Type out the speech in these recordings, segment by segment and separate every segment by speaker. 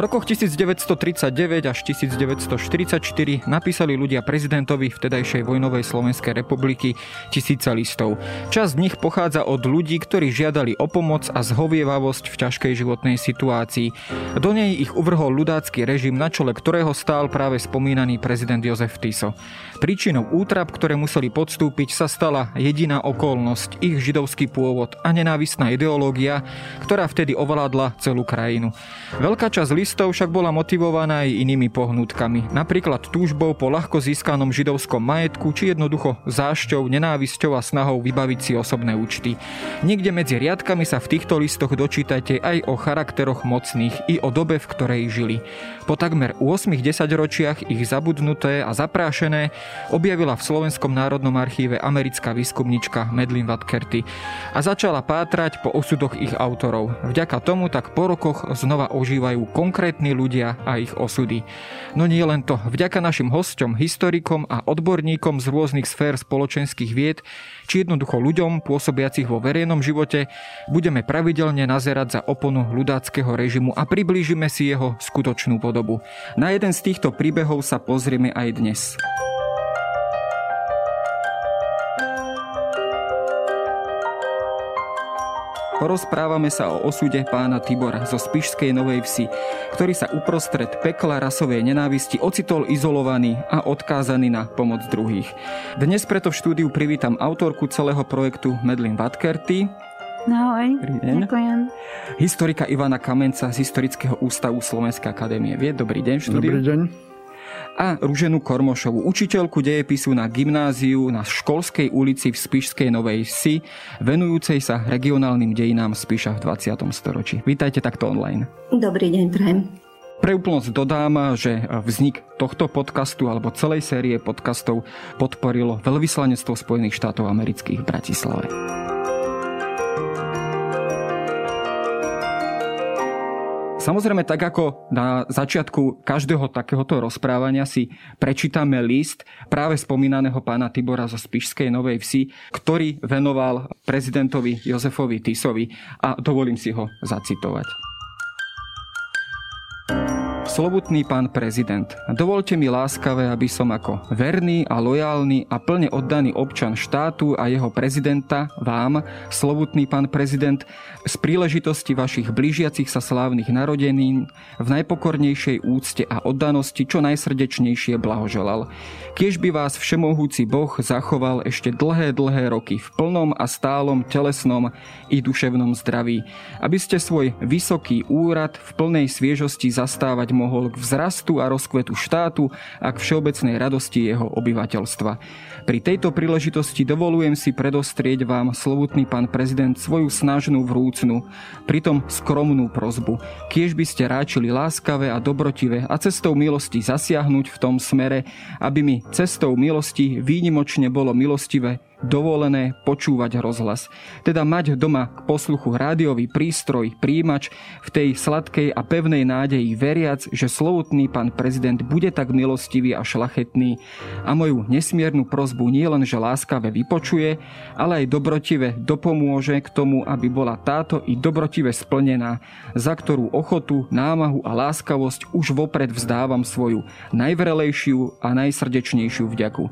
Speaker 1: V rokoch 1939 až 1944 napísali ľudia prezidentovi vtedajšej vojnovej Slovenskej republiky tisíce listov. Časť z nich pochádza od ľudí, ktorí žiadali o pomoc a zhovievavosť v ťažkej životnej situácii. Do nej ich uvrhol ľudácky režim, na čele ktorého stál práve spomínaný prezident Jozef Tiso. Príčinou útrap, ktoré museli podstúpiť, sa stala jediná okolnosť, ich židovský pôvod a nenávistná ideológia, ktorá vtedy ovládla celú krajinu. Veľká časť listov však bola motivovaná aj inými pohnutkami, napríklad túžbou po ľahko získanom židovskom majetku či jednoducho zášťou, nenávisťou a snahou vybaviť si osobné účty. Niekde medzi riadkami sa v týchto listoch dočítate aj o charakteroch mocných i o dobe, v ktorej žili. Po takmer 8-10 ročiach ich zabudnuté a zaprášené objavila v Slovenskom národnom archíve americká výskumnička Medlin Vatkerty a začala pátrať po osudoch ich autorov. Vďaka tomu tak po rokoch znova ožívajú konkrétni ľudia a ich osudy. No nie len to, vďaka našim hosťom, historikom a odborníkom z rôznych sfér spoločenských vied, či jednoducho ľuďom pôsobiacich vo verejnom živote, budeme pravidelne nazerať za oponu ľudáckého režimu a priblížime si jeho skutočnú podobu. Na jeden z týchto príbehov sa pozrieme aj dnes. Porozprávame sa o osude pána Tibora zo Spišskej Novej Vsi, ktorý sa uprostred pekla rasovej nenávisti ocitol izolovaný a odkázaný na pomoc druhých. Dnes preto v štúdiu privítam autorku celého projektu Medlin Vatkerty,
Speaker 2: Ahoj, ďakujem.
Speaker 1: Historika Ivana Kamenca z Historického ústavu Slovenskej akadémie vie. Dobrý deň v štúdiu.
Speaker 3: Dobrý deň
Speaker 1: a Ruženu Kormošovu, učiteľku dejepisu na gymnáziu na Školskej ulici v Spišskej Novej Vsi, venujúcej sa regionálnym dejinám Spiša v 20. storočí. Vítajte takto online.
Speaker 2: Dobrý deň, prajem.
Speaker 1: Pre úplnosť dodám, že vznik tohto podcastu alebo celej série podcastov podporilo Veľvyslanectvo Spojených štátov amerických v Bratislave. Samozrejme, tak ako na začiatku každého takéhoto rozprávania si prečítame list práve spomínaného pána Tibora zo Spišskej Novej Vsi, ktorý venoval prezidentovi Jozefovi Tisovi a dovolím si ho zacitovať. Slobutný pán prezident, dovolte mi láskavé, aby som ako verný a lojálny a plne oddaný občan štátu a jeho prezidenta, vám, slobutný pán prezident, z príležitosti vašich blížiacich sa slávnych narodenín v najpokornejšej úcte a oddanosti čo najsrdečnejšie blahoželal. Kiež by vás všemohúci Boh zachoval ešte dlhé, dlhé roky v plnom a stálom telesnom i duševnom zdraví, aby ste svoj vysoký úrad v plnej sviežosti zastávať mohol k vzrastu a rozkvetu štátu a k všeobecnej radosti jeho obyvateľstva. Pri tejto príležitosti dovolujem si predostrieť vám, slovutný pán prezident, svoju snažnú vrúcnu, pritom skromnú prozbu. Kiež by ste ráčili láskavé a dobrotivé a cestou milosti zasiahnuť v tom smere, aby mi cestou milosti výnimočne bolo milostivé dovolené počúvať rozhlas. Teda mať doma k posluchu rádiový prístroj, príjimač v tej sladkej a pevnej nádeji veriac, že slovutný pán prezident bude tak milostivý a šlachetný a moju nesmiernu prozbu nie len, že láskave vypočuje, ale aj dobrotive dopomôže k tomu, aby bola táto i dobrotive splnená, za ktorú ochotu, námahu a láskavosť už vopred vzdávam svoju najvrelejšiu a najsrdečnejšiu vďaku.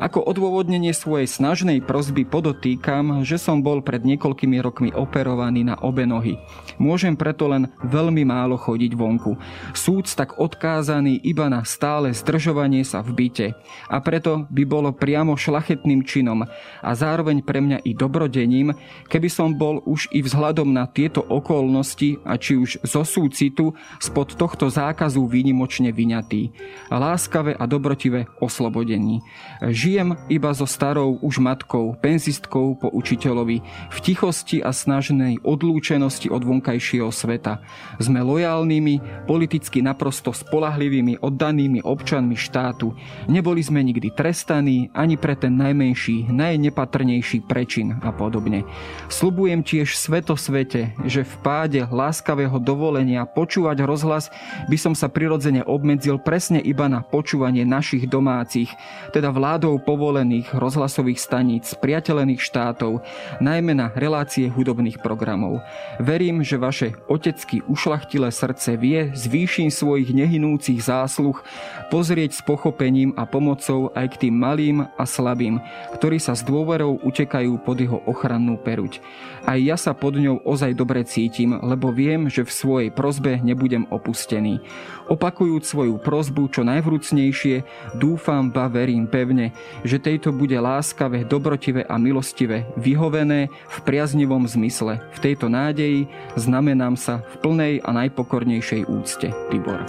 Speaker 1: Ako odôvodnenie svojej snažnej prozby podotýkam, že som bol pred niekoľkými rokmi operovaný na obe nohy. Môžem preto len veľmi málo chodiť vonku. Súd tak odkázaný iba na stále zdržovanie sa v byte. A preto by bolo priamo šlachetným činom a zároveň pre mňa i dobrodením, keby som bol už i vzhľadom na tieto okolnosti a či už zo súcitu spod tohto zákazu výnimočne vyňatý. Láskavé a dobrotivé oslobodení. Žijem iba so starou už matkou, penzistkou po učiteľovi, v tichosti a snažnej odlúčenosti od vonkajšieho sveta. Sme lojálnymi, politicky naprosto spolahlivými, oddanými občanmi štátu. Neboli sme nikdy trestaní ani pre ten najmenší, najnepatrnejší prečin a podobne. Slubujem tiež svetosvete, že v páde láskavého dovolenia počúvať rozhlas by som sa prirodzene obmedzil presne iba na počúvanie našich domácich, teda vládou povolených rozhlasových staníc priateľených štátov, najmä na relácie hudobných programov. Verím, že vaše otecky ušlachtilé srdce vie z výšin svojich nehynúcich zásluh pozrieť s pochopením a pomocou aj k tým malým a slabým, ktorí sa s dôverou utekajú pod jeho ochrannú peruť. Aj ja sa pod ňou ozaj dobre cítim, lebo viem, že v svojej prozbe nebudem opustený. Opakujúc svoju prozbu čo najvrúcnejšie, dúfam, ba verím pevne, že tejto bude láskavé, dobrotivé a milostivé, vyhovené v priaznivom zmysle. V tejto nádeji znamenám sa v plnej a najpokornejšej úcte. Tibor.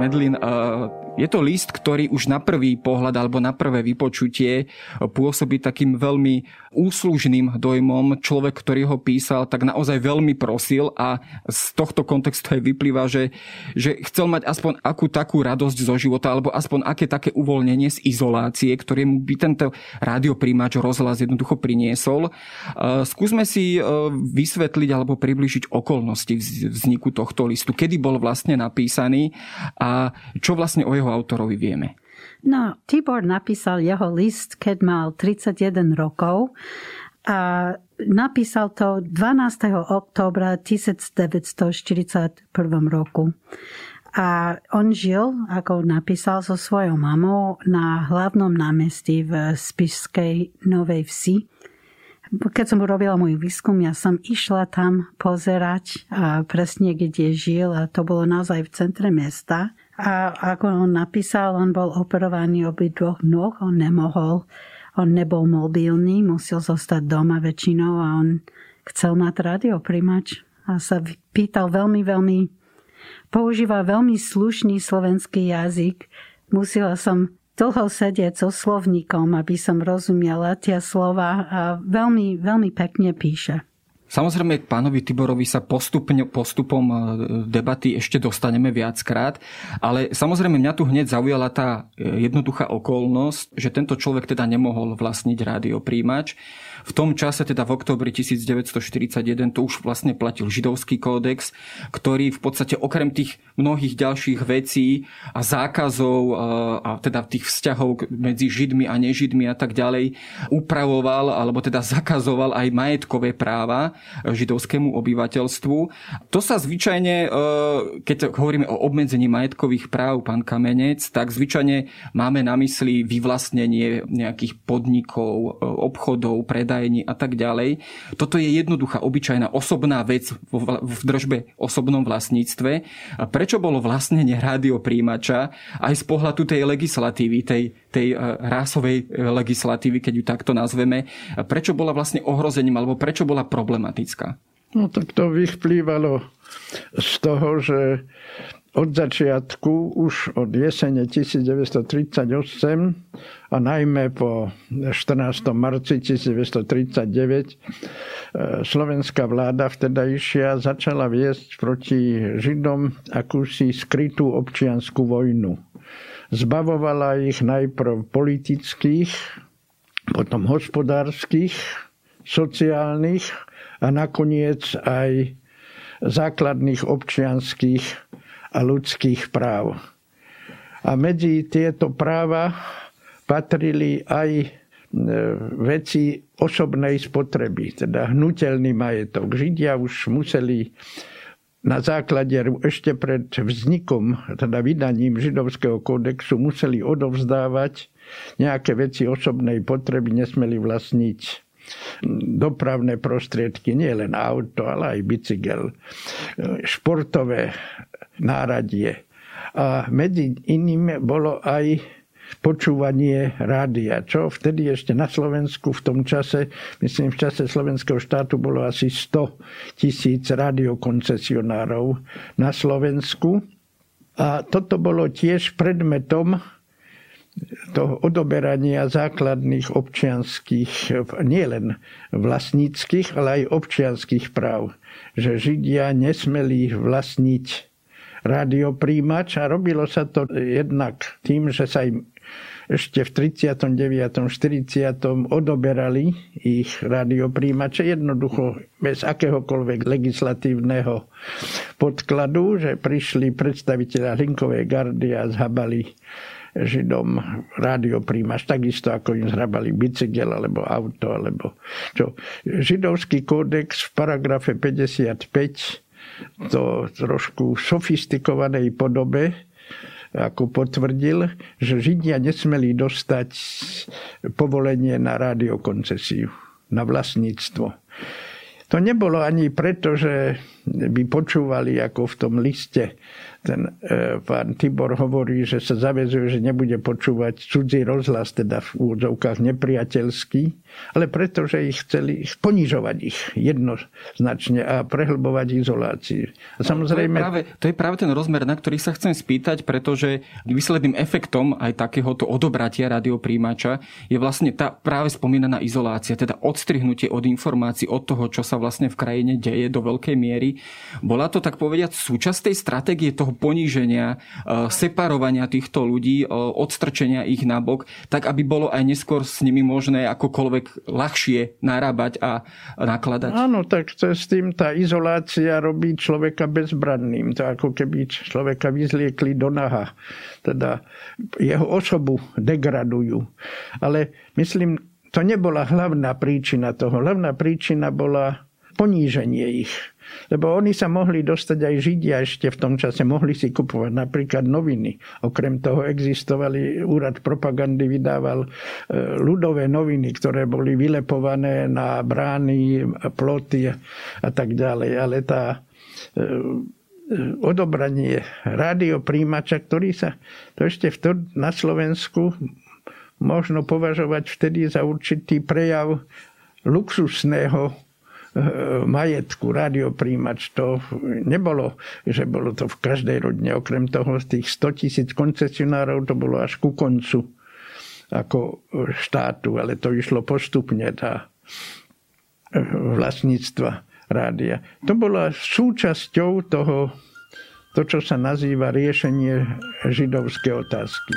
Speaker 1: Medlin, uh, je to list, ktorý už na prvý pohľad alebo na prvé vypočutie pôsobí takým veľmi úslužným dojmom. Človek, ktorý ho písal, tak naozaj veľmi prosil a z tohto kontextu aj vyplýva, že, že chcel mať aspoň akú takú radosť zo života alebo aspoň aké také uvoľnenie z izolácie, ktoré mu by tento rádioprímač rozhlas jednoducho priniesol. Skúsme si e, vysvetliť alebo približiť okolnosti vzniku tohto listu. Kedy bol vlastne napísaný a čo vlastne o jeho autorovi vieme?
Speaker 2: No, Tibor napísal jeho list, keď mal 31 rokov a napísal to 12. októbra 1941 roku. A on žil, ako napísal, so svojou mamou na hlavnom námestí v Spišskej Novej Vsi. Keď som robila môj výskum, ja som išla tam pozerať a presne, kde žil a to bolo naozaj v centre mesta. A ako on napísal, on bol operovaný obi dvoch noh, on nemohol, on nebol mobilný, musel zostať doma väčšinou a on chcel mať radioprimač a sa pýtal veľmi, veľmi, používa veľmi slušný slovenský jazyk. Musela som dlho sedieť so slovníkom, aby som rozumiela tie slova a veľmi, veľmi pekne píše.
Speaker 1: Samozrejme k pánovi Tiborovi sa postupne, postupom e, debaty ešte dostaneme viackrát, ale samozrejme mňa tu hneď zaujala tá e, jednoduchá okolnosť, že tento človek teda nemohol vlastniť rádiopríjimač. V tom čase, teda v oktobri 1941, to už vlastne platil židovský kódex, ktorý v podstate okrem tých mnohých ďalších vecí a zákazov a teda tých vzťahov medzi židmi a nežidmi a tak ďalej upravoval alebo teda zakazoval aj majetkové práva židovskému obyvateľstvu. To sa zvyčajne, e, keď hovoríme o obmedzení majetkových práv, pán Kamenec, tak zvyčajne máme na mysli vyvlastnenie nejakých podnikov, e, obchodov, predajov predajení a tak ďalej. Toto je jednoduchá, obyčajná osobná vec v držbe osobnom vlastníctve. A prečo bolo vlastnenie rádiopríjimača aj z pohľadu tej legislatívy, tej, tej e, rásovej e, legislatívy, keď ju takto nazveme, prečo bola vlastne ohrozením alebo prečo bola problematická?
Speaker 3: No tak to vyplývalo z toho, že od začiatku, už od jesene 1938 a najmä po 14. marci 1939 e, slovenská vláda vtedajšia začala viesť proti Židom akúsi skrytú občianskú vojnu. Zbavovala ich najprv politických, potom hospodárskych, sociálnych a nakoniec aj základných občianských a ľudských práv. A medzi tieto práva patrili aj e, veci osobnej spotreby, teda hnutelný majetok. Židia už museli na základe ešte pred vznikom, teda vydaním židovského kódexu museli odovzdávať nejaké veci osobnej potreby, nesmeli vlastniť dopravné prostriedky, nie len auto, ale aj bicykel, e, športové náradie. A medzi iným bolo aj počúvanie rádia, čo vtedy ešte na Slovensku v tom čase, myslím v čase slovenského štátu bolo asi 100 tisíc radiokoncesionárov na Slovensku. A toto bolo tiež predmetom toho odoberania základných občianských, nielen vlastníckých, ale aj občianských práv. Že Židia nesmeli vlastniť radiopríjimač a robilo sa to jednak tým, že sa im ešte v 39. 40. odoberali ich radiopríjimače jednoducho bez akéhokoľvek legislatívneho podkladu, že prišli predstaviteľa Linkovej gardy a zhabali Židom rádiopríjimač, takisto ako im zhrabali bicykel alebo auto, alebo čo. Židovský kódex v paragrafe 55 to trošku sofistikovanej podobe ako potvrdil, že Židia nesmeli dostať povolenie na radiokoncesiu, na vlastníctvo. To nebolo ani preto, že by počúvali ako v tom liste ten e, pán Tibor hovorí, že sa zavezuje, že nebude počúvať cudzí rozhlas, teda v úvodzovkách nepriateľský, ale preto, že ich chceli ponižovať ich jednoznačne a prehlbovať izoláciu. A
Speaker 1: samozrejme... To je, práve, to je práve ten rozmer, na ktorý sa chcem spýtať, pretože výsledným efektom aj takéhoto odobratia radiopríjimača je vlastne tá práve spomínaná izolácia, teda odstrihnutie od informácií, od toho, čo sa vlastne v krajine deje do veľkej miery. Bola to tak povediať súčasť tej stratégie toho toho poníženia, e, separovania týchto ľudí, e, odstrčenia ich nabok, tak aby bolo aj neskôr s nimi možné akokoľvek ľahšie narábať a nakladať?
Speaker 3: Áno, tak s tým tá izolácia robí človeka bezbranným. To ako keby človeka vyzliekli do naha. Teda jeho osobu degradujú. Ale myslím, to nebola hlavná príčina toho. Hlavná príčina bola poníženie ich. Lebo oni sa mohli dostať aj Židia ešte v tom čase, mohli si kupovať napríklad noviny. Okrem toho existovali, úrad propagandy vydával e, ľudové noviny, ktoré boli vylepované na brány, ploty a tak ďalej. Ale tá e, e, odobranie rádiopríjimača, ktorý sa to ešte v na Slovensku možno považovať vtedy za určitý prejav luxusného majetku, radiopríjimač. To nebolo, že bolo to v každej rodine. Okrem toho z tých 100 tisíc koncesionárov to bolo až ku koncu ako štátu, ale to išlo postupne tá vlastníctva rádia. To bola súčasťou toho, to, čo sa nazýva riešenie židovskej otázky.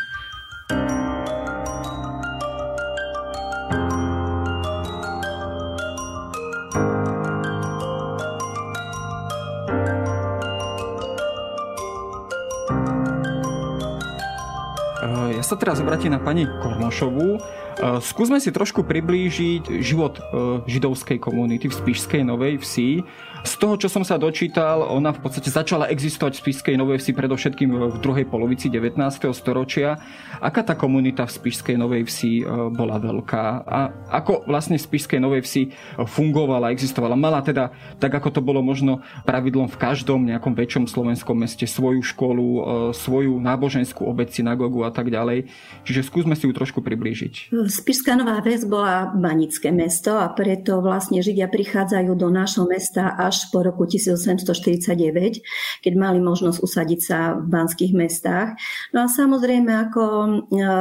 Speaker 1: Teraz obratím na pani Kormošovú. Eh, skúsme si trošku priblížiť život eh, židovskej komunity v Spišskej Novej Vsi. Z toho, čo som sa dočítal, ona v podstate začala existovať v Spišskej Novej Vsi predovšetkým v druhej polovici 19. storočia. Aká tá komunita v Spišskej Novej Vsi eh, bola veľká? A ako vlastne v Spišskej Novej Vsi fungovala, existovala? Mala teda, tak ako to bolo možno pravidlom v každom nejakom väčšom slovenskom meste, svoju školu, svoju náboženskú obec, synagogu a tak ďalej. Čiže skúsme si ju trošku priblížiť.
Speaker 4: Spišská Nová Ves bola banické mesto a preto vlastne Židia prichádzajú do nášho mesta až po roku 1849, keď mali možnosť usadiť sa v banských mestách. No a samozrejme, ako e,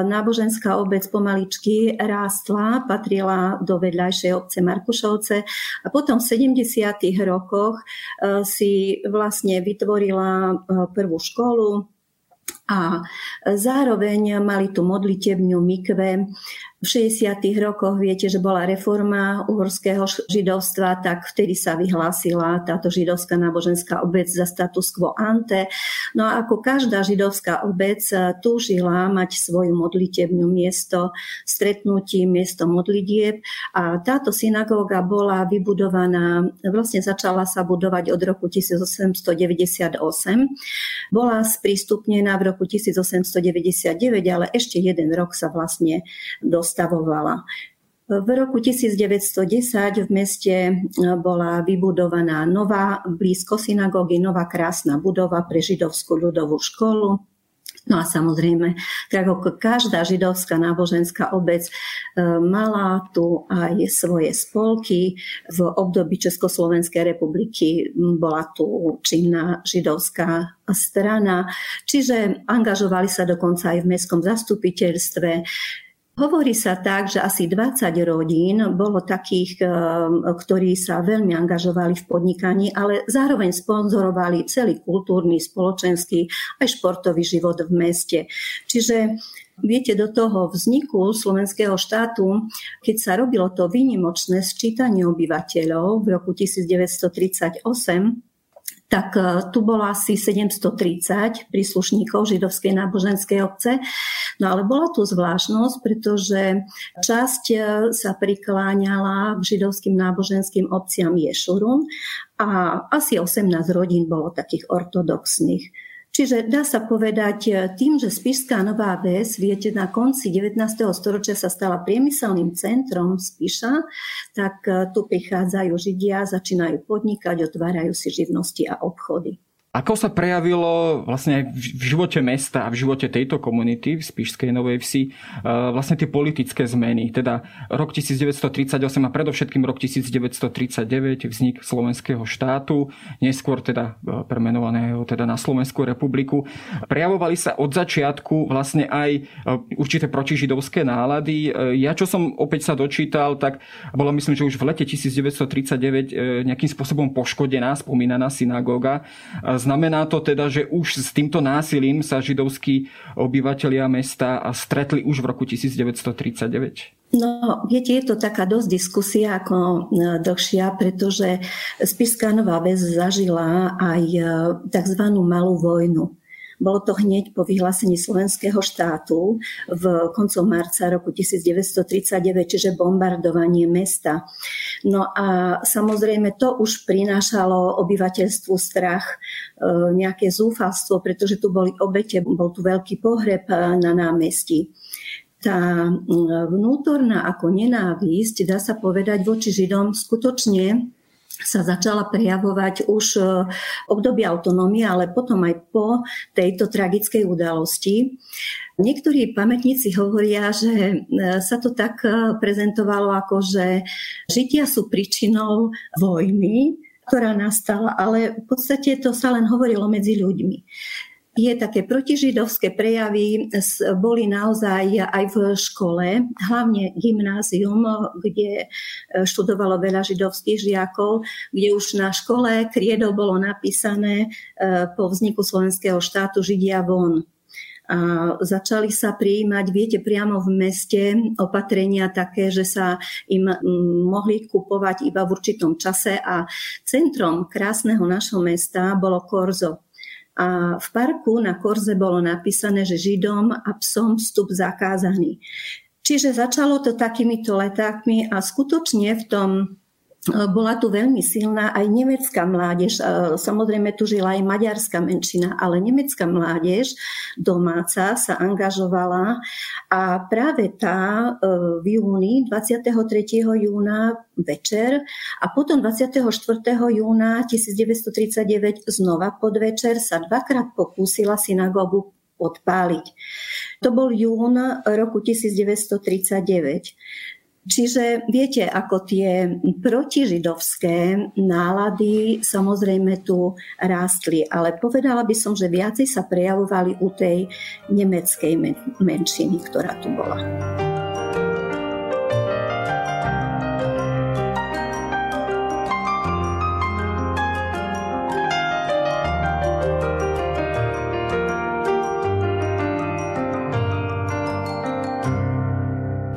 Speaker 4: náboženská obec pomaličky rástla, patrila do vedľajšej obce Markušovce a potom v 70. rokoch e, si vlastne vytvorila e, prvú školu, a zároveň mali tu modlitebňu mikve, v 60. rokoch viete, že bola reforma uhorského židovstva, tak vtedy sa vyhlásila táto židovská náboženská obec za status quo ante. No a ako každá židovská obec eh, túžila mať svoju modlitebňu miesto stretnutí, miesto modlitieb a táto synagóga bola vybudovaná, vlastne začala sa budovať od roku 1898. Bola sprístupnená v roku 1899, ale ešte jeden rok sa vlastne dostala stavovala. V roku 1910 v meste e, bola vybudovaná nová, blízko synagógy, nová krásna budova pre židovskú ľudovú školu. No a samozrejme, tak ako každá židovská náboženská obec e, mala tu aj svoje spolky. V období Československej republiky bola tu činná židovská strana, čiže angažovali sa dokonca aj v mestskom zastupiteľstve. Hovorí sa tak, že asi 20 rodín bolo takých, eh, ktorí sa veľmi angažovali v podnikaní, ale zároveň sponzorovali celý kultúrny, spoločenský aj športový život v meste. Čiže Viete, do toho vzniku slovenského štátu, keď sa robilo to výnimočné sčítanie obyvateľov v roku 1938, tak e, tu bolo asi 730 príslušníkov židovskej náboženskej obce. No ale bola tu zvláštnosť, pretože časť e, sa prikláňala k židovským náboženským obciam Ješurun a asi 18 rodín bolo takých ortodoxných. Čiže dá sa povedať, e, tým, že Spišská Nová Ves, viete, na konci 19. storočia sa stala priemyselným centrom Spiša, tak e, tu prichádzajú Židia, začínajú podnikať, otvárajú si živnosti a obchody.
Speaker 1: Ako sa prejavilo vlastne v živote mesta a v živote tejto komunity v Spišskej Novej Vsi e, vlastne tie politické zmeny? Teda rok 1938 a predovšetkým rok 1939 vznik Slovenského štátu, neskôr teda e, premenovaného teda na Slovenskú republiku. Prejavovali sa od začiatku vlastne aj e, určité protižidovské nálady. Ja čo som opäť sa dočítal, tak bola myslím, že už v lete 1939 nejakým spôsobom poškodená spomínaná synagóga Znamená to teda, že už s týmto násilím sa židovskí obyvateľia mesta stretli už v roku 1939?
Speaker 4: No, viete, je to taká dosť diskusia ako e, dlhšia, pretože Spiská Nová väz zažila aj e, tzv. malú vojnu bolo to hneď po vyhlásení slovenského štátu v koncom marca roku 1939, čiže bombardovanie mesta. No a samozrejme to už prinášalo obyvateľstvu strach, e, nejaké zúfalstvo, pretože tu boli obete, bol tu veľký pohreb e, na námestí tá vnútorná ako nenávisť, dá sa povedať, voči Židom skutočne sa začala prejavovať už e, v období autonómie, ale potom aj po tejto tragickej udalosti. Niektorí pamätníci hovoria, že e, sa to tak e, prezentovalo ako, že Židia sú príčinou vojny, ktorá nastala, ale v podstate to sa len hovorilo medzi ľuďmi tie také protižidovské prejavy boli naozaj aj v škole, hlavne gymnázium, kde e, študovalo veľa židovských žiakov, kde už na škole kriedo bolo napísané e, po vzniku slovenského štátu Židia von. A začali sa prijímať, viete, priamo v meste opatrenia také, že sa im mohli kupovať iba v určitom čase a centrom krásneho našho mesta bolo Korzo a v parku na Korze bolo napísané, že Židom a psom vstup zakázaný. Čiže začalo to takýmito letákmi a skutočne v tom bola tu veľmi silná aj nemecká mládež. Samozrejme tu žila aj maďarská menšina, ale nemecká mládež domáca sa angažovala a práve tá e, v júni, 23. júna večer a potom 24. júna 1939 znova podvečer sa dvakrát pokúsila synagógu podpáliť. To bol jún roku 1939. Čiže viete, ako tie protižidovské nálady samozrejme tu rástli, ale povedala by som, že viacej sa prejavovali u tej nemeckej menšiny, ktorá tu bola.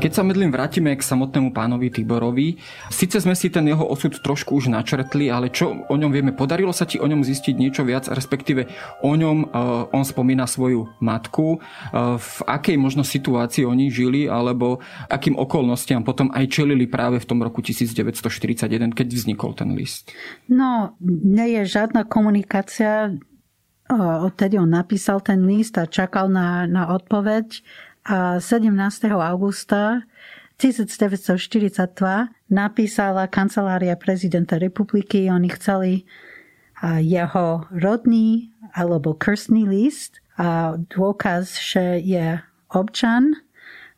Speaker 1: Keď sa medlím vrátime k samotnému pánovi Tiborovi, síce sme si ten jeho osud trošku už načrtli, ale čo o ňom vieme? Podarilo sa ti o ňom zistiť niečo viac, respektíve o ňom uh, on spomína svoju matku, uh, v akej možno situácii oni žili, alebo akým okolnostiam potom aj čelili práve v tom roku 1941, keď vznikol ten list?
Speaker 2: No, nie je žiadna komunikácia. Odtedy on napísal ten list a čakal na, na odpoveď a 17. augusta 1942 napísala kancelária prezidenta republiky, oni chceli jeho rodný alebo krstný list a dôkaz, že je občan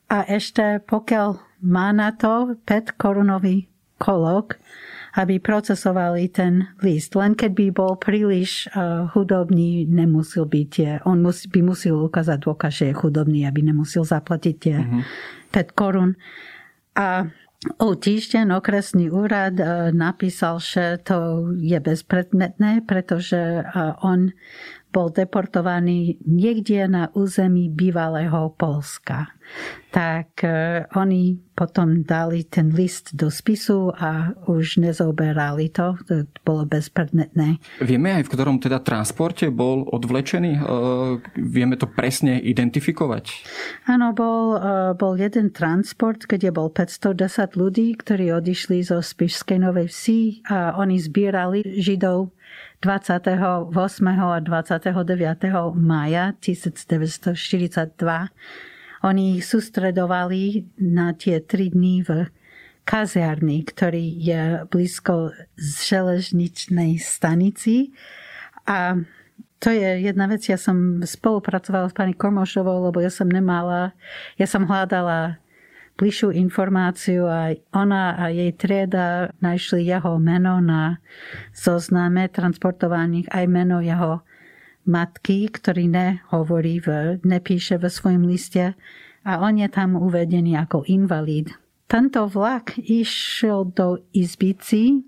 Speaker 2: a ešte pokiaľ má na to 5 korunový kolok, aby procesovali ten list. Len keď by bol príliš uh, hudobný, nemusel byť on mus, by musel ukázať dôkaz, že je chudobný, aby nemusel zaplatiť tie. Mhm. 5 korun. A O týždeň okresný úrad uh, napísal, že to je bezpredmetné, pretože uh, on bol deportovaný niekde na území bývalého Polska. Tak e, oni potom dali ten list do spisu a už nezoberali to. To bolo bezpredmetné.
Speaker 1: Vieme aj, v ktorom teda transporte bol odvlečený? E, vieme to presne identifikovať?
Speaker 2: Áno, bol, e, bol jeden transport, kde bol 510 ľudí, ktorí odišli zo Spišskej Novej Vsi a oni zbierali Židov 28. a 29. mája 1942. Oni sústredovali na tie tri dní v kaziarni, ktorý je blízko železničnej stanici. A to je jedna vec, ja som spolupracovala s pani Kormošovou, lebo ja som nemala, ja som hľadala bližšiu informáciu a ona a jej trieda našli jeho meno na zozname transportovaných, aj meno jeho matky, ktorý nehovorí, v, nepíše vo svojom liste a on je tam uvedený ako invalid. Tento vlak išiel do Izbici,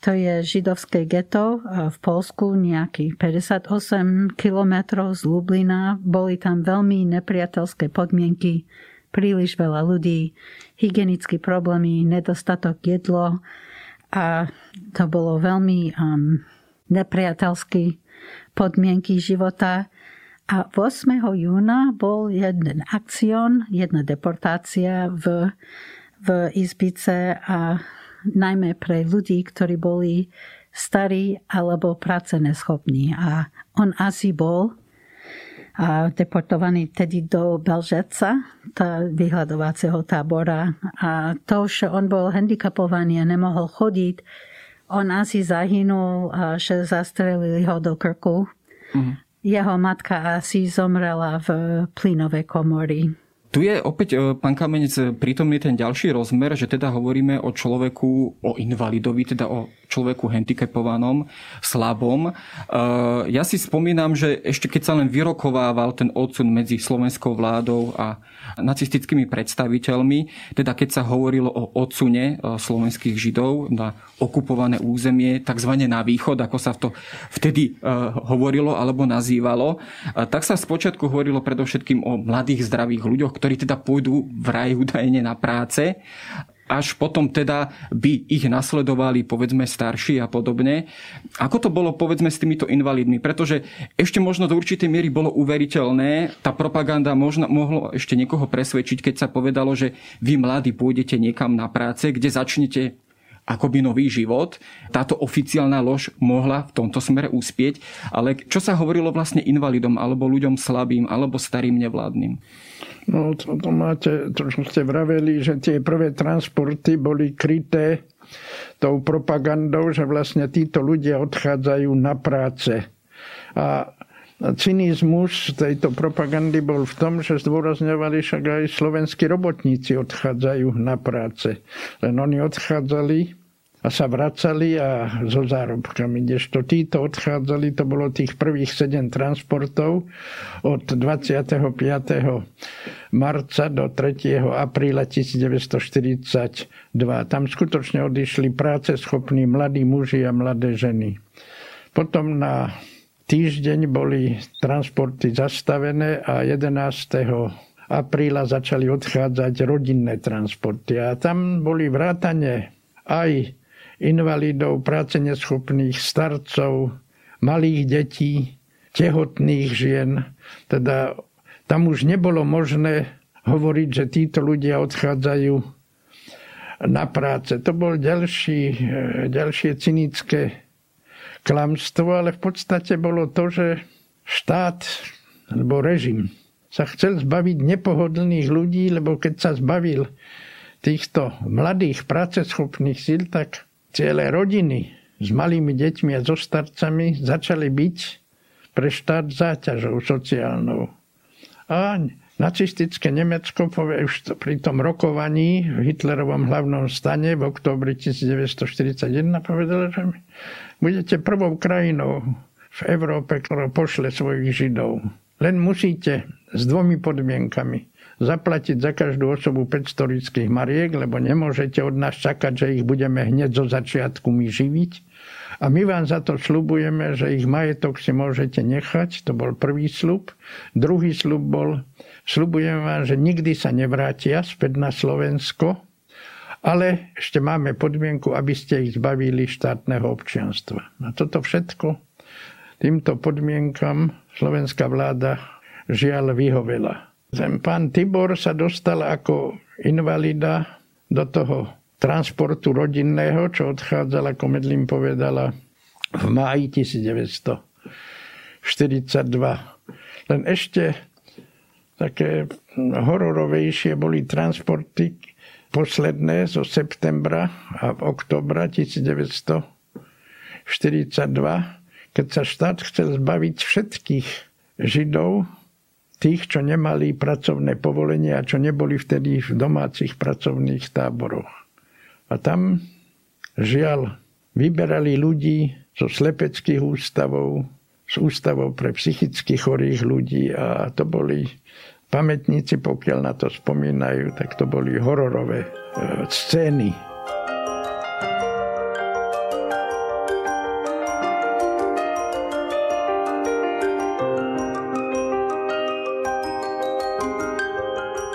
Speaker 2: to je židovské geto v Polsku, nejakých 58 kilometrov z Lublina. Boli tam veľmi nepriateľské podmienky príliš veľa ľudí, hygienické problémy, nedostatok jedlo a to bolo veľmi um, nepriateľské podmienky života. A 8. júna bol jeden akcion, jedna deportácia v, v Izbice a najmä pre ľudí, ktorí boli starí alebo práce neschopní. A on asi bol a deportovaný tedy do Belžeca, tá vyhľadovacieho tábora. A to, že on bol handicapovaný a nemohol chodiť, on asi zahynul, že zastrelili ho do krku. Mm. Jeho matka asi zomrela v plynovej komory.
Speaker 1: Tu je opäť, e, pán Kamenec, prítomný ten ďalší rozmer, že teda hovoríme o človeku, o invalidovi, teda o človeku handicapovanom, slabom. E, ja si spomínam, že ešte keď sa len vyrokovával ten odsun medzi slovenskou vládou a nacistickými predstaviteľmi, teda keď sa hovorilo o odsune e, slovenských židov na okupované územie, tzv. na východ, ako sa to vtedy hovorilo alebo nazývalo, tak sa spočiatku hovorilo predovšetkým o mladých zdravých ľuďoch, ktorí teda pôjdu v raj údajne na práce až potom teda by ich nasledovali povedzme starší a podobne. Ako to bolo povedzme s týmito invalidmi? Pretože ešte možno do určitej miery bolo uveriteľné, tá propaganda možno, mohlo ešte niekoho presvedčiť, keď sa povedalo, že vy mladí pôjdete niekam na práce, kde začnete akoby nový život. Táto oficiálna lož mohla v tomto smere uspieť, ale čo sa hovorilo vlastne invalidom, alebo ľuďom slabým, alebo starým nevládnym?
Speaker 3: No to, to máte, to ste vraveli, že tie prvé transporty boli kryté tou propagandou, že vlastne títo ľudia odchádzajú na práce. A cynizmus tejto propagandy bol v tom, že zdôrazňovali však aj slovenskí robotníci odchádzajú na práce. Len oni odchádzali a sa vracali a so zárobkami. Kdežto títo odchádzali, to bolo tých prvých 7 transportov od 25. marca do 3. apríla 1942. Tam skutočne odišli práce schopní mladí muži a mladé ženy. Potom na týždeň boli transporty zastavené a 11 apríla začali odchádzať rodinné transporty. A tam boli vrátane aj invalidov, práce neschopných, starcov, malých detí, tehotných žien. Teda tam už nebolo možné hovoriť, že títo ľudia odchádzajú na práce. To bol ďalší, ďalšie cynické klamstvo, ale v podstate bolo to, že štát alebo režim sa chcel zbaviť nepohodlných ľudí, lebo keď sa zbavil týchto mladých práceschopných síl, tak celé rodiny s malými deťmi a so starcami začali byť pre štát záťažou sociálnou. A nacistické Nemecko už pri tom rokovaní v Hitlerovom hlavnom stane v oktobri 1941 povedalo, že budete prvou krajinou v Európe, ktorá pošle svojich Židov. Len musíte s dvomi podmienkami zaplatiť za každú osobu 500 lidských mariek, lebo nemôžete od nás čakať, že ich budeme hneď zo začiatku my živiť. A my vám za to slubujeme, že ich majetok si môžete nechať. To bol prvý slub. Druhý slub bol, slubujem vám, že nikdy sa nevrátia späť na Slovensko, ale ešte máme podmienku, aby ste ich zbavili štátneho občianstva. A toto všetko týmto podmienkam slovenská vláda žiaľ vyhovela. Ten pán Tibor sa dostal ako invalida do toho transportu rodinného, čo odchádzal, ako Medlin povedala, v máji 1942. Len ešte také hororovejšie boli transporty posledné zo septembra a oktobra 1942, keď sa štát chcel zbaviť všetkých Židov, tých, čo nemali pracovné povolenie a čo neboli vtedy v domácich pracovných táboroch. A tam, žiaľ, vyberali ľudí zo slepeckých ústavov, z ústavov pre psychicky chorých ľudí a to boli pamätníci, pokiaľ na to spomínajú, tak to boli hororové e, scény.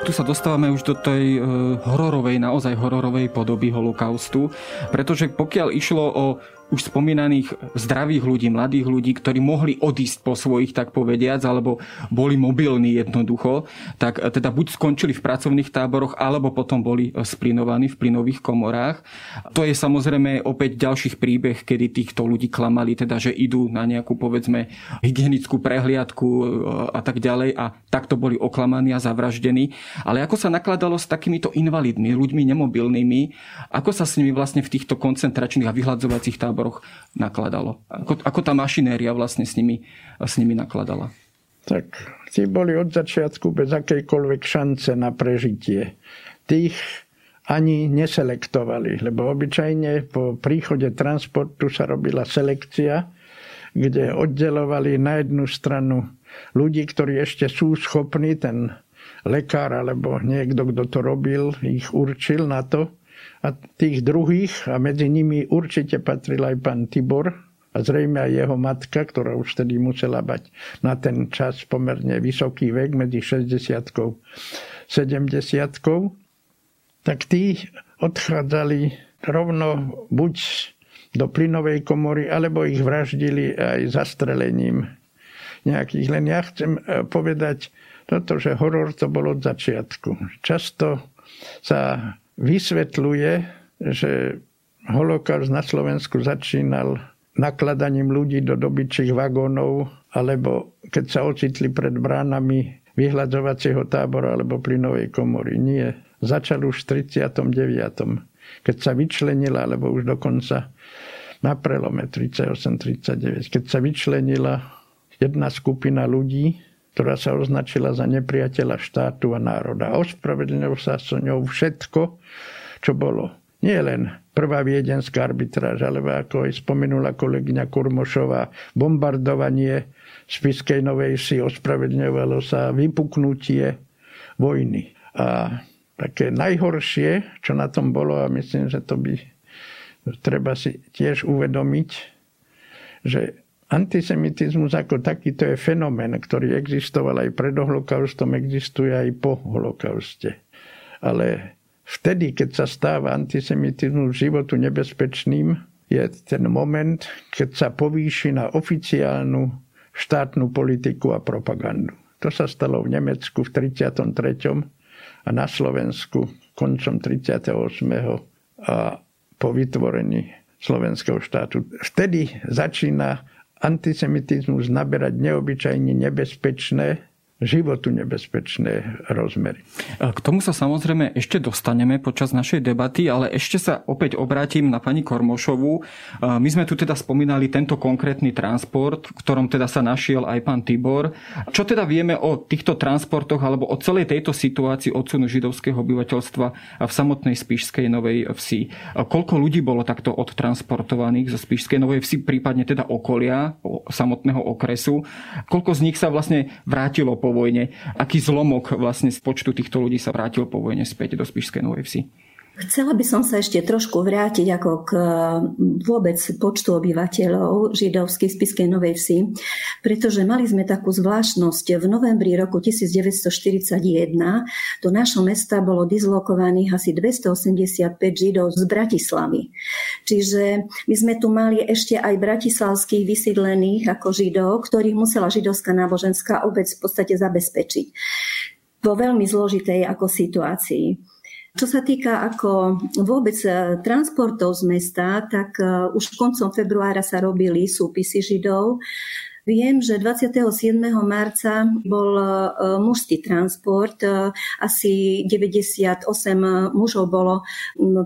Speaker 1: Tu sa dostávame už do tej e, hororovej, naozaj hororovej podoby holokaustu, pretože pokiaľ išlo o už spomínaných zdravých ľudí, mladých ľudí, ktorí mohli odísť po svojich, tak povediac, alebo boli mobilní jednoducho, tak teda buď skončili v pracovných táboroch, alebo potom boli splinovaní v plynových komorách. To je samozrejme opäť ďalších príbeh, kedy týchto ľudí klamali, teda, že idú na nejakú, povedzme, hygienickú prehliadku e, a tak ďalej a takto boli oklamaní a zavraždení. Ale ako sa nakladalo s takýmito invalidmi, ľuďmi nemobilnými, ako sa s nimi vlastne v týchto koncentračných a vyhľadzovacích táboroch táboroch nakladalo? Ako, ako tá mašinéria vlastne s nimi, s nimi nakladala?
Speaker 3: Tak tí boli od začiatku bez akejkoľvek šance na prežitie. Tých ani neselektovali, lebo obyčajne po príchode transportu sa robila selekcia, kde oddelovali na jednu stranu ľudí, ktorí ešte sú schopní, ten lekár alebo niekto, kto to robil, ich určil na to, a tých druhých, a medzi nimi určite patril aj pán Tibor, a zrejme aj jeho matka, ktorá už vtedy musela mať na ten čas pomerne vysoký vek, medzi 60 70 tak tí odchádzali rovno buď do plynovej komory, alebo ich vraždili aj zastrelením nejakých. Len ja chcem e, povedať toto, že horor to bol od začiatku. Často sa vysvetľuje, že holokaust na Slovensku začínal nakladaním ľudí do dobyčích vagónov, alebo keď sa ocitli pred bránami vyhľadzovacieho tábora alebo plynovej komory. Nie. Začal už v 39. Keď sa vyčlenila, alebo už dokonca na prelome 38-39, keď sa vyčlenila jedna skupina ľudí, ktorá sa označila za nepriateľa štátu a národa. A ospravedlnil sa so ňou všetko, čo bolo. Nie len prvá viedenská arbitráž, ale ako aj spomenula kolegyňa Kurmošová, bombardovanie Spiskej Novej si ospravedlňovalo sa vypuknutie vojny. A také najhoršie, čo na tom bolo, a myslím, že to by treba si tiež uvedomiť, že Antisemitizmus ako taký to je fenomén, ktorý existoval aj pred holokaustom, existuje aj po holokauste. Ale vtedy, keď sa stáva antisemitizmus životu nebezpečným, je ten moment, keď sa povýši na oficiálnu štátnu politiku a propagandu. To sa stalo v Nemecku v 33. a na Slovensku koncom 38. a po vytvorení slovenského štátu. Vtedy začína antisemitizmus naberať neobyčajne nebezpečné životu nebezpečné rozmery.
Speaker 1: K tomu sa samozrejme ešte dostaneme počas našej debaty, ale ešte sa opäť obrátim na pani Kormošovú. My sme tu teda spomínali tento konkrétny transport, v ktorom teda sa našiel aj pán Tibor. Čo teda vieme o týchto transportoch alebo o celej tejto situácii odsunu židovského obyvateľstva v samotnej Spišskej Novej Vsi? Koľko ľudí bolo takto odtransportovaných zo Spišskej Novej Vsi, prípadne teda okolia, samotného okresu? Koľko z nich sa vlastne vrátilo po vojne. Aký zlomok vlastne z počtu týchto ľudí sa vrátil po vojne späť do Spišskej Novej Vsi?
Speaker 4: Chcela by som sa ešte trošku vrátiť ako k vôbec počtu obyvateľov židovských spiskej Novej Vsi, pretože mali sme takú zvláštnosť. V novembri roku 1941 do našho mesta bolo dislokovaných asi 285 židov z Bratislavy. Čiže my sme tu mali ešte aj bratislavských vysídlených ako židov, ktorých musela židovská náboženská obec v podstate zabezpečiť vo veľmi zložitej ako situácii. Čo sa týka ako vôbec e, transportov z mesta, tak e, už koncom februára sa robili súpisy Židov. Viem, že 27. marca bol e, mužský transport. Asi 98 mužov bolo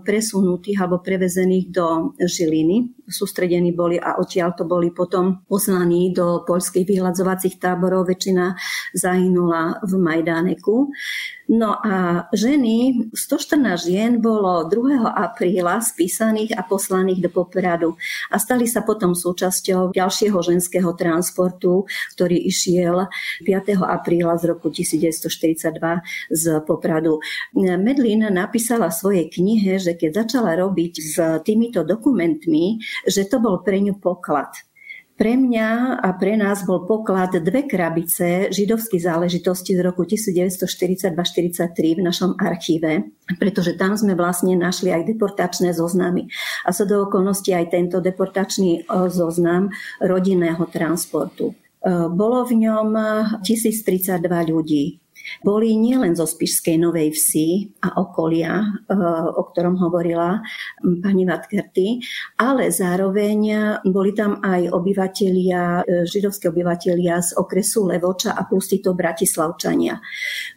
Speaker 4: presunutých alebo prevezených do Žiliny. Sústredení boli a odtiaľ to boli potom poslaní do poľských vyhľadzovacích táborov. Väčšina zahynula v Majdáneku. No a ženy, 114 žien bolo 2. apríla spísaných a poslaných do Popradu a stali sa potom súčasťou ďalšieho ženského transportu, ktorý išiel 5. apríla z roku 1942 z Popradu. Medlin napísala v svojej knihe, že keď začala robiť s týmito dokumentmi, že to bol pre ňu poklad pre mňa a pre nás bol poklad dve krabice židovských záležitostí z roku 1942-43 v našom archíve, pretože tam sme vlastne našli aj deportačné zoznamy. A sa do okolností aj tento deportačný zoznam rodinného transportu. Bolo v ňom 1032 ľudí. Boli nielen zo Spišskej Novej Vsi a okolia, eh, o ktorom hovorila pani Vatkerty, ale zároveň boli tam aj obyvatelia, eh, židovské obyvatelia z okresu Levoča a plus títo bratislavčania.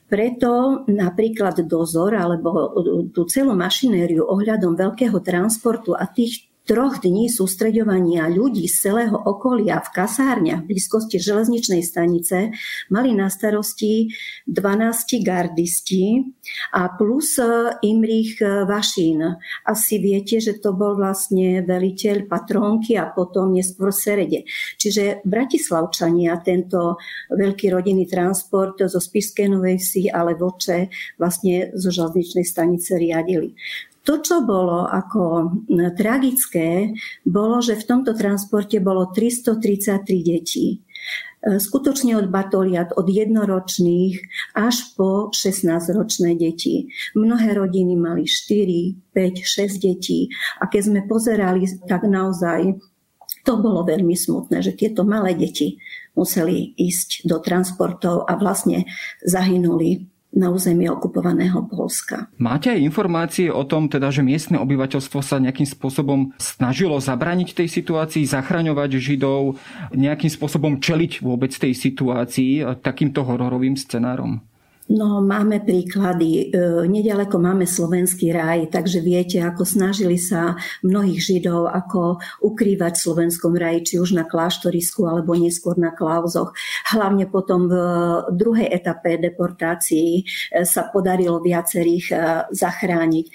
Speaker 4: Preto napríklad dozor alebo tú celú mašinériu ohľadom veľkého transportu a tých troch dní sústreďovania ľudí z celého okolia v kasárniach v blízkosti železničnej stanice mali na starosti 12 gardisti a plus e, Imrich e, Vašín. Asi viete, že to bol vlastne veliteľ patronky a potom neskôr Serede. Čiže Bratislavčania tento veľký rodinný transport zo Spišskej Novej Vsi, ale voče vlastne zo železničnej stanice riadili. To, čo bolo ako tragické, bolo, že v tomto transporte bolo 333 detí. E, skutočne od batoliat, od jednoročných až po 16-ročné deti. Mnohé rodiny mali 4, 5, 6 detí a keď sme pozerali, tak naozaj to bolo veľmi smutné, že tieto malé deti museli ísť do transportov a vlastne zahynuli na území okupovaného Polska.
Speaker 1: Máte aj informácie o tom, teda, že miestne obyvateľstvo sa nejakým spôsobom snažilo zabraniť tej situácii, zachraňovať Židov, nejakým spôsobom čeliť vôbec tej situácii takýmto hororovým scenárom?
Speaker 4: No, máme príklady. E, nedaleko máme slovenský raj, takže viete, ako snažili sa mnohých Židov, ako ukrývať v slovenskom raji, či už na kláštorisku, alebo neskôr na klauzoch. Hlavne potom v druhej etape deportácií e, sa podarilo viacerých e, zachrániť.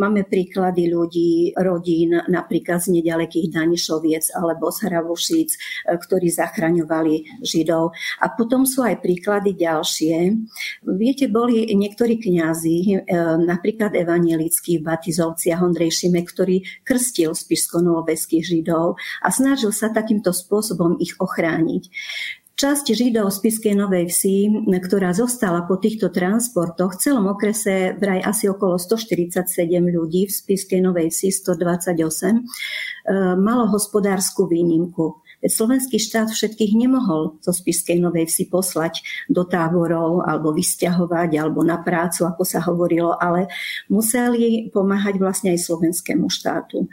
Speaker 4: Máme príklady ľudí, rodín, napríklad z nedalekých Danišoviec alebo z Hravušíc, ktorí zachraňovali Židov. A potom sú aj príklady ďalšie Viete, boli niektorí kňazi, e, napríklad evanielickí v Batizovciach Ondrej Šimek, ktorý krstil spišsko-novoveských židov a snažil sa takýmto spôsobom ich ochrániť. Časť Židov z Piskej Novej Vsi, ktorá zostala po týchto transportoch, v celom okrese vraj asi okolo 147 ľudí, v Spiskej Novej Vsi 128, e, malo hospodárskú výnimku. Slovenský štát všetkých nemohol zo Spiskej Novej Vsi poslať do táborov alebo vysťahovať alebo na prácu, ako sa hovorilo, ale museli pomáhať vlastne aj slovenskému štátu.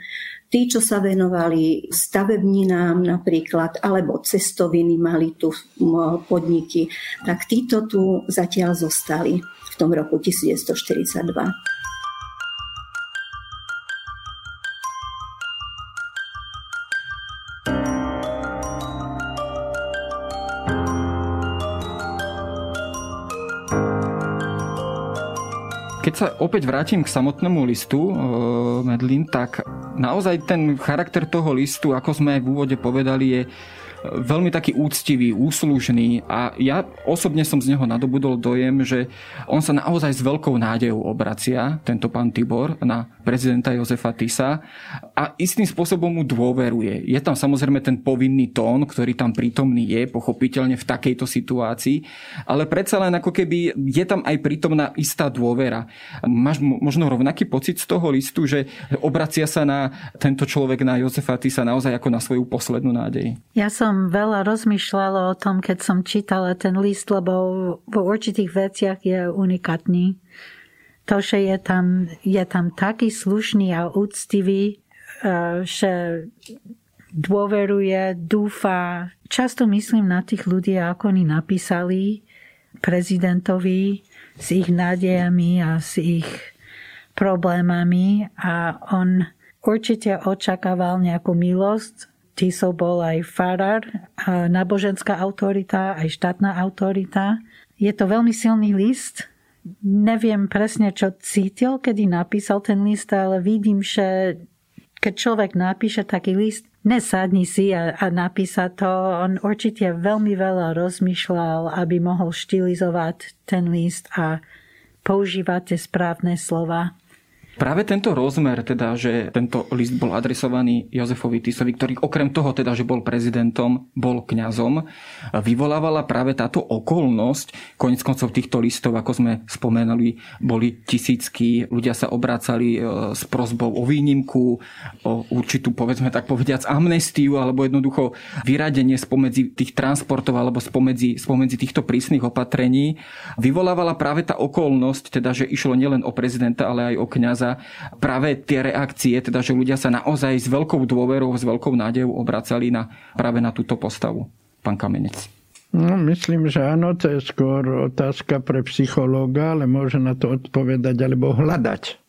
Speaker 4: tí, čo sa venovali stavebninám napríklad, alebo cestoviny mali tu podniky, tak títo tu zatiaľ zostali v tom roku 1942.
Speaker 1: sa opäť vrátim k samotnému listu, e, Medlin, tak naozaj ten charakter toho listu, ako sme aj v úvode povedali, je veľmi taký úctivý, úslužný a ja osobne som z neho nadobudol dojem, že on sa naozaj s veľkou nádejou obracia, tento pán Tibor, na prezidenta Jozefa Tisa a istým spôsobom mu dôveruje. Je tam samozrejme ten povinný tón, ktorý tam prítomný je, pochopiteľne v takejto situácii, ale predsa len ako keby je tam aj prítomná istá dôvera. Máš možno rovnaký pocit z toho listu, že obracia sa na tento človek, na Jozefa Tisa naozaj ako na svoju poslednú nádej?
Speaker 2: Ja som som veľa rozmýšľala o tom, keď som čítala ten list, lebo vo určitých veciach je unikátny. To, že je tam, je tam taký slušný a úctivý, eh, že dôveruje, dúfa. Často myslím na tých ľudí, ako oni napísali prezidentovi s ich nádejami a s ich problémami a on určite očakával nejakú milosť Tiso bol aj farár, náboženská autorita, aj štátna autorita. Je to veľmi silný list. Neviem presne, čo cítil, kedy napísal ten list, ale vidím, že keď človek napíše taký list, nesadni si a, a napísa to. On určite veľmi veľa rozmýšľal, aby mohol štilizovať ten list a používať tie správne slova.
Speaker 1: Práve tento rozmer, teda, že tento list bol adresovaný Jozefovi Tisovi, ktorý okrem toho, teda, že bol prezidentom, bol kňazom, vyvolávala práve táto okolnosť. Konec koncov týchto listov, ako sme spomenuli, boli tisícky. Ľudia sa obrácali e, s prozbou o výnimku, o určitú, povedzme tak povediac, amnestiu, alebo jednoducho vyradenie spomedzi tých transportov alebo spomedzi, spomedzi týchto prísnych opatrení. Vyvolávala práve tá okolnosť, teda, že išlo nielen o prezidenta, ale aj o kňaza práve tie reakcie, teda že ľudia sa naozaj s veľkou dôverou, s veľkou nádejou obracali na, práve na túto postavu. Pán Kamenec.
Speaker 3: No, myslím, že áno, to je skôr otázka pre psychológa, ale môže na to odpovedať alebo hľadať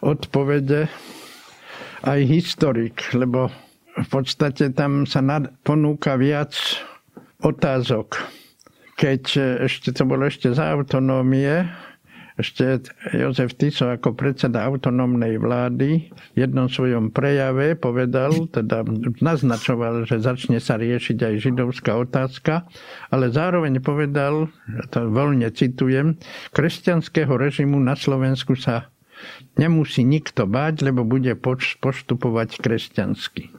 Speaker 3: odpovede aj historik, lebo v podstate tam sa nad, ponúka viac otázok. Keď ešte to bolo ešte za autonómie, ešte Jozef Tiso ako predseda autonómnej vlády v jednom svojom prejave povedal, teda naznačoval, že začne sa riešiť aj židovská otázka, ale zároveň povedal, to voľne citujem, kresťanského režimu na Slovensku sa nemusí nikto báť, lebo bude postupovať kresťansky.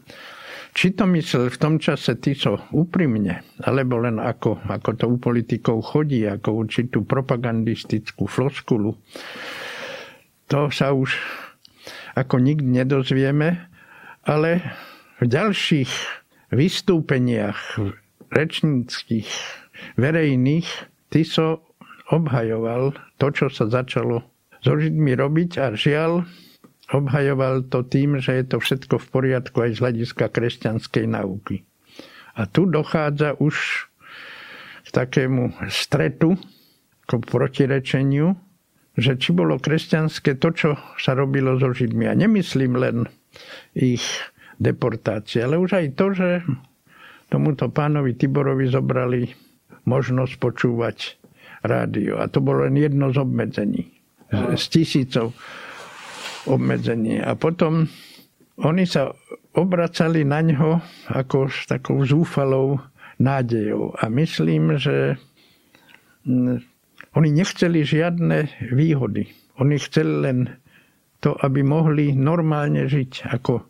Speaker 3: Či to myslel v tom čase Tiso úprimne, alebo len ako, ako to u politikov chodí, ako určitú propagandistickú floskulu, to sa už ako nikdy nedozvieme, ale v ďalších vystúpeniach rečníckých, verejných, Tiso obhajoval to, čo sa začalo so Židmi robiť a žiaľ, obhajoval to tým, že je to všetko v poriadku aj z hľadiska kresťanskej nauky. A tu dochádza už k takému stretu, k protirečeniu, že či bolo kresťanské to, čo sa robilo so Židmi. A nemyslím len ich deportácie, ale už aj to, že tomuto pánovi Tiborovi zobrali možnosť počúvať rádio. A to bolo len jedno z obmedzení. Z tisícov obmedzenie. A potom oni sa obracali na ňo ako s takou zúfalou nádejou. A myslím, že mm, oni nechceli žiadne výhody. Oni chceli len to, aby mohli normálne žiť ako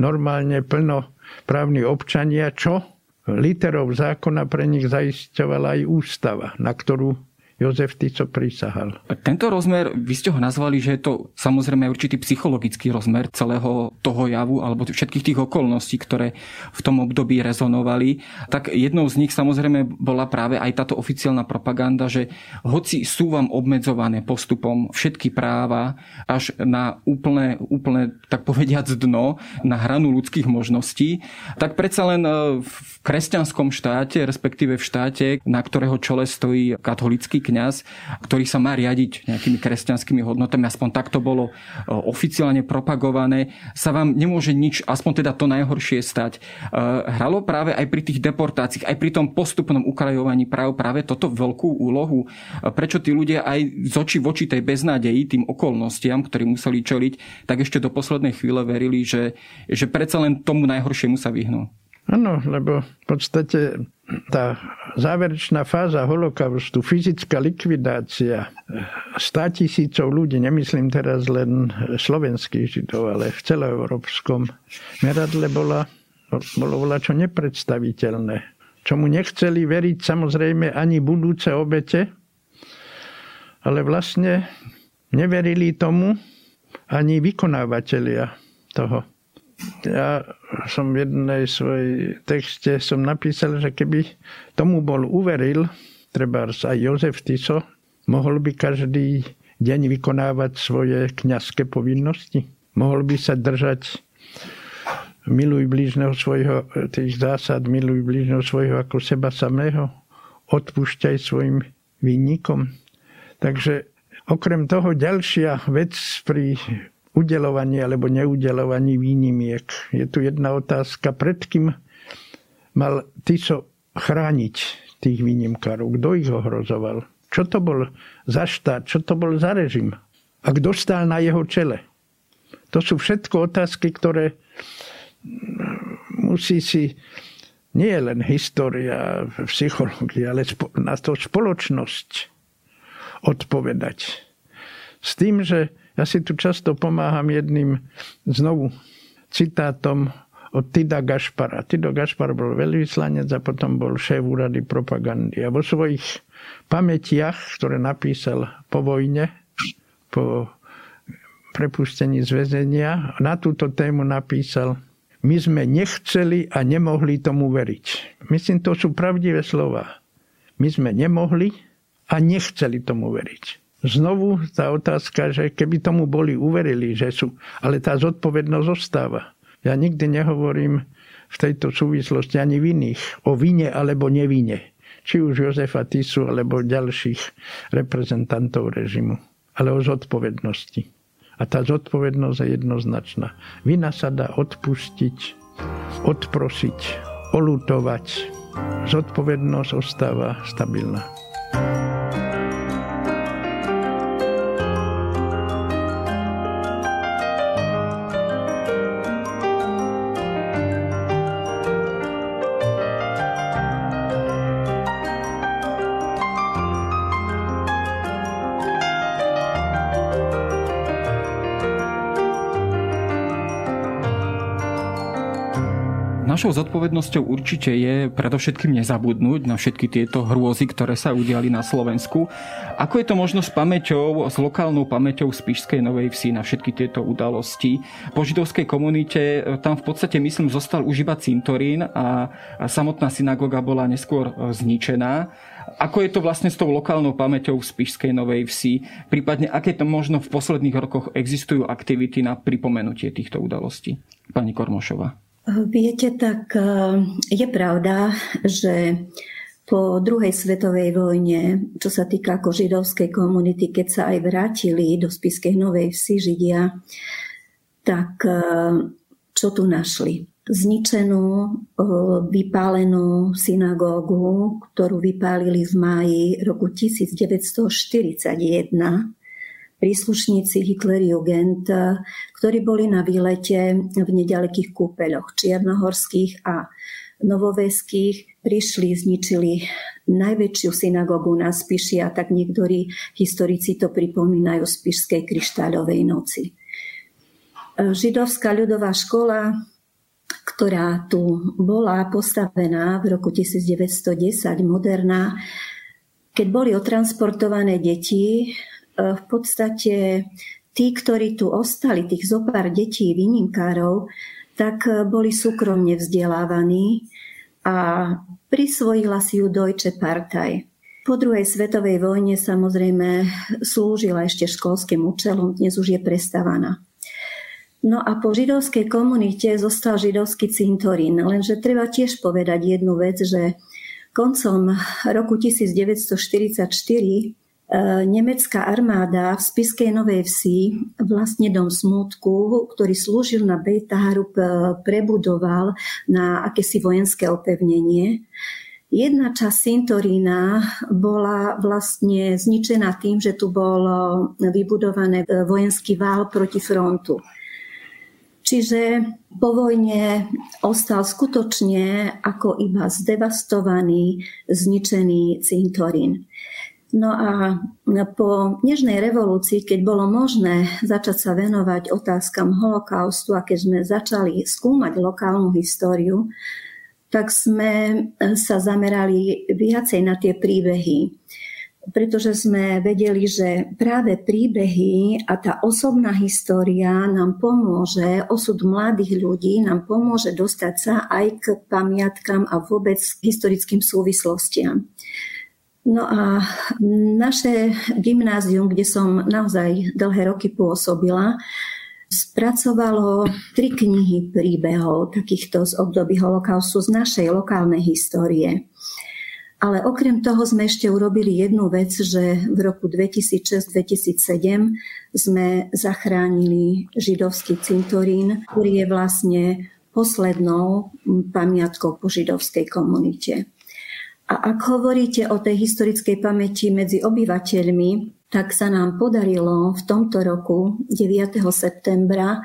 Speaker 3: normálne plnoprávni občania, čo literov zákona pre nich zaisťovala aj ústava, na ktorú Jozef Tico prísahal.
Speaker 1: Tento rozmer, vy ste ho nazvali, že je to samozrejme určitý psychologický rozmer celého toho javu alebo všetkých tých okolností, ktoré v tom období rezonovali. Tak jednou z nich samozrejme bola práve aj táto oficiálna propaganda, že hoci sú vám obmedzované postupom všetky práva až na úplne, úplne tak povediac dno, na hranu ľudských možností, tak predsa len e, v kresťanskom štáte, respektíve v štáte, na ktorého čele stojí katolický kňaz, ktorý sa má riadiť nejakými kresťanskými hodnotami, aspoň takto bolo e, oficiálne propagované, sa vám nemôže nič, aspoň teda to najhoršie stať. E, hralo práve aj pri tých deportáciách, aj pri tom postupnom ukrajovaní práv práve toto veľkú úlohu. E, prečo tí ľudia aj z oči v oči tej beznádeji, tým okolnostiam, ktorí museli čeliť, tak ešte do poslednej chvíle verili, že, že predsa len tomu najhoršiemu sa vyhnú.
Speaker 3: Áno, lebo v podstate tá záverečná fáza holokaustu, fyzická likvidácia 100 tisícov ľudí, nemyslím teraz len slovenských židov, ale v celoeurópskom meradle bola, bolo bola čo nepredstaviteľné. Čomu nechceli veriť samozrejme ani budúce obete, ale vlastne neverili tomu ani vykonávateľia toho ja som v jednej svojej texte som napísal, že keby tomu bol uveril, treba aj Jozef Tiso, mohol by každý deň vykonávať svoje kňazské povinnosti. Mohol by sa držať miluj blížneho svojho, tých zásad, miluj blížneho svojho ako seba samého, odpúšťaj svojim vinníkom. Takže okrem toho ďalšia vec pri udelovaní alebo neudelovaní výnimiek. Je tu jedna otázka, pred kým mal Tiso chrániť tých výnimkárov? Kto ich ohrozoval? Čo to bol za štát? Čo to bol za režim? A kto stál na jeho čele? To sú všetko otázky, ktoré musí si nie len história, psychológia, ale na to spoločnosť odpovedať. S tým, že ja si tu často pomáham jedným znovu citátom od Tida Gašpara. Tido Gašpar bol veľvyslanec a potom bol šéf úrady propagandy. A vo svojich pamätiach, ktoré napísal po vojne, po prepustení z väzenia, na túto tému napísal my sme nechceli a nemohli tomu veriť. Myslím, to sú pravdivé slova. My sme nemohli a nechceli tomu veriť znovu tá otázka, že keby tomu boli uverili, že sú, ale tá zodpovednosť zostáva. Ja nikdy nehovorím v tejto súvislosti ani v iných, o vine alebo nevine. Či už Jozefa Tisu alebo ďalších reprezentantov režimu. Ale o zodpovednosti. A tá zodpovednosť je jednoznačná. Vina sa dá odpustiť, odprosiť, olutovať. Zodpovednosť ostáva stabilná.
Speaker 1: Našou zodpovednosťou určite je predovšetkým nezabudnúť na všetky tieto hrôzy, ktoré sa udiali na Slovensku. Ako je to možno s pamäťou, s lokálnou pamäťou z Pišskej Novej Vsi na všetky tieto udalosti? Po židovskej komunite e, tam v podstate, myslím, zostal už iba cintorín a samotná synagóga bola neskôr e, zničená. Ako je to vlastne s tou lokálnou pamäťou z Pišskej Novej Vsi? Prípadne, aké to možno v posledných rokoch existujú aktivity na pripomenutie týchto udalostí? Pani Kormošova.
Speaker 4: Viete, tak e, je pravda, že po druhej svetovej vojne, čo sa týka ako židovskej komunity, keď sa aj vrátili do Spiskej Novej Vsi Židia, tak e, čo tu našli? Zničenú, e, vypálenú synagógu, ktorú vypálili v máji roku 1941 príslušníci Hitlerjugend, ktorí boli na výlete v nedalekých kúpeľoch čiernohorských a novoveských, prišli, zničili najväčšiu synagogu na Spiši a tak niektorí historici to pripomínajú z Spišskej kryštáľovej noci. Židovská ľudová škola, ktorá tu bola postavená v roku 1910, moderná, Keď boli otransportované deti, v podstate tí, ktorí tu ostali, tých zopár detí, výnimkárov, tak boli súkromne vzdelávaní a prisvojila si ju Deutsche Partei. Po druhej svetovej vojne samozrejme slúžila ešte školským účelom, dnes už je prestávaná. No a po židovskej komunite zostal židovský cintorín. Lenže treba tiež povedať jednu vec, že koncom roku 1944 e, nemecká armáda v Spiskej Novej Vsi vlastne dom smútku, ktorý slúžil na Bejtaharu, prebudoval na akési vojenské opevnenie. Jedna časť Sintorína bola vlastne zničená tým, že tu bol vybudovaný vojenský vál proti frontu. Čiže po vojne ostal skutočne ako iba zdevastovaný, zničený cintorín. No a po dnešnej revolúcii, keď bolo možné začať sa venovať otázkam holokaustu a keď sme začali skúmať lokálnu históriu, tak sme sa zamerali viacej na tie príbehy. Pretože sme vedeli, že práve príbehy a tá osobná história nám pomôže, osud mladých ľudí nám pomôže dostať sa aj k pamiatkám a vôbec historickým súvislostiam. No a naše gymnázium, kde som naozaj dlhé roky pôsobila, spracovalo tri knihy príbehov takýchto z období holokaustu z našej lokálnej histórie. Ale okrem toho sme ešte urobili jednu vec, že v roku 2006-2007 sme zachránili židovský cintorín, ktorý je vlastne poslednou pamiatkou po židovskej komunite. A ak hovoríte o tej historickej pamäti medzi obyvateľmi, tak sa nám podarilo v tomto roku 9. septembra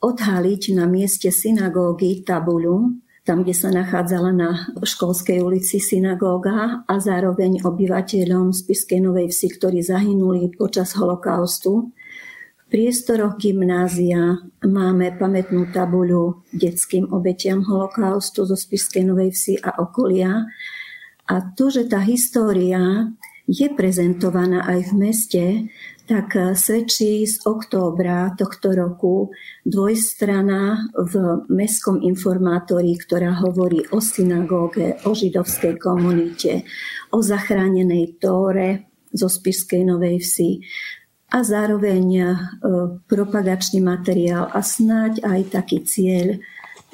Speaker 4: odhaliť na mieste synagógy tabuľu, tam, kde sa nachádzala na školskej ulici synagóga a zároveň obyvateľom Spiskej Novej Vsi, ktorí zahynuli počas holokaustu. V priestoroch gymnázia máme pamätnú tabuľu detským obetiam holokaustu zo Spiskej Novej Vsi a okolia. A to, že tá história je prezentovaná aj v meste, tak svedčí z októbra tohto roku dvojstrana v Mestskom informátori, ktorá hovorí o synagóge, o židovskej komunite, o zachránenej Tóre zo Spišskej Novej Vsi a zároveň e, propagačný materiál a snáď aj taký cieľ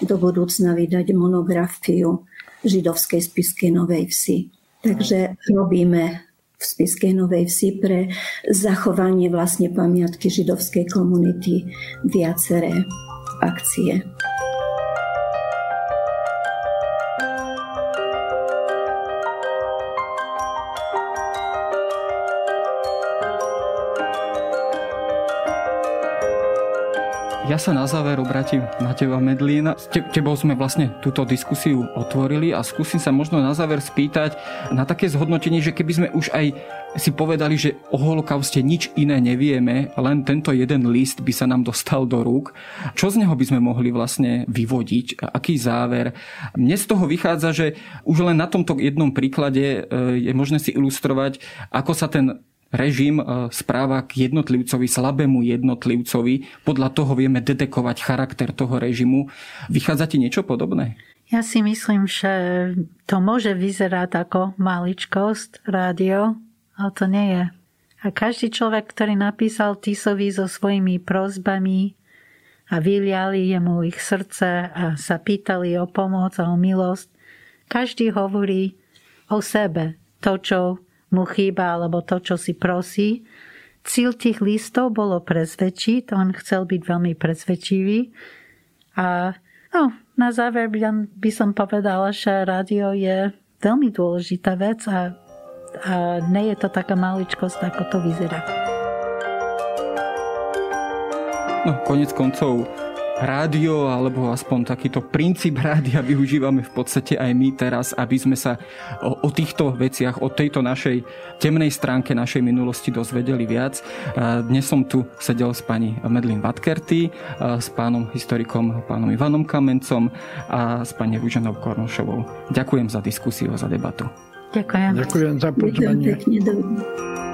Speaker 4: do budúcna vydať monografiu židovskej Spiskej Novej Vsi. Takže robíme v Spiskej Novej Vsi pre zachovanie vlastne pamiatky židovskej komunity viaceré akcie.
Speaker 1: Ja sa na záver obratím na teba, Medlín. S te, tebou sme vlastne túto diskusiu otvorili a skúsim sa možno na záver spýtať na také zhodnotenie, že keby sme už aj si povedali, že o holokauste nič iné nevieme, len tento jeden list by sa nám dostal do rúk. Čo z neho by sme mohli vlastne vyvodiť? Aký záver? Mne z toho vychádza, že už len na tomto jednom príklade e, je možné si ilustrovať, ako sa ten režim e, správa k jednotlivcovi, slabému jednotlivcovi. Podľa toho vieme detekovať charakter toho režimu. Vychádza ti niečo podobné?
Speaker 2: Ja si myslím, že to môže vyzerať ako maličkosť, rádio, ale to nie je. A každý človek, ktorý napísal Tisovi so svojimi prozbami a vyliali jemu ich srdce a sa pýtali o pomoc a o milosť, každý hovorí o sebe, to, čo mu chýba alebo to, čo si prosí. Cíl tých listov bolo presvedčiť, on chcel byť veľmi presvedčivý. A no, na záver by, som povedala, že rádio je veľmi dôležitá vec a, a nie je to taká maličkosť, ako to vyzerá.
Speaker 1: No, konec koncov rádio, alebo aspoň takýto princíp rádia využívame v podstate aj my teraz, aby sme sa o, o týchto veciach, o tejto našej temnej stránke našej minulosti dozvedeli viac. Dnes som tu sedel s pani Medlin Vatkerty, s pánom historikom pánom Ivanom Kamencom a s pani Rúženou Kornošovou. Ďakujem za diskusiu a za debatu.
Speaker 2: Ďakujem.
Speaker 3: Ďakujem za pozvanie. Ďakujem pekne.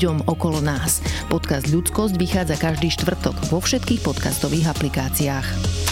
Speaker 5: ľuďom okolo nás. Podcast Ľudskosť vychádza každý štvrtok vo všetkých podcastových aplikáciách.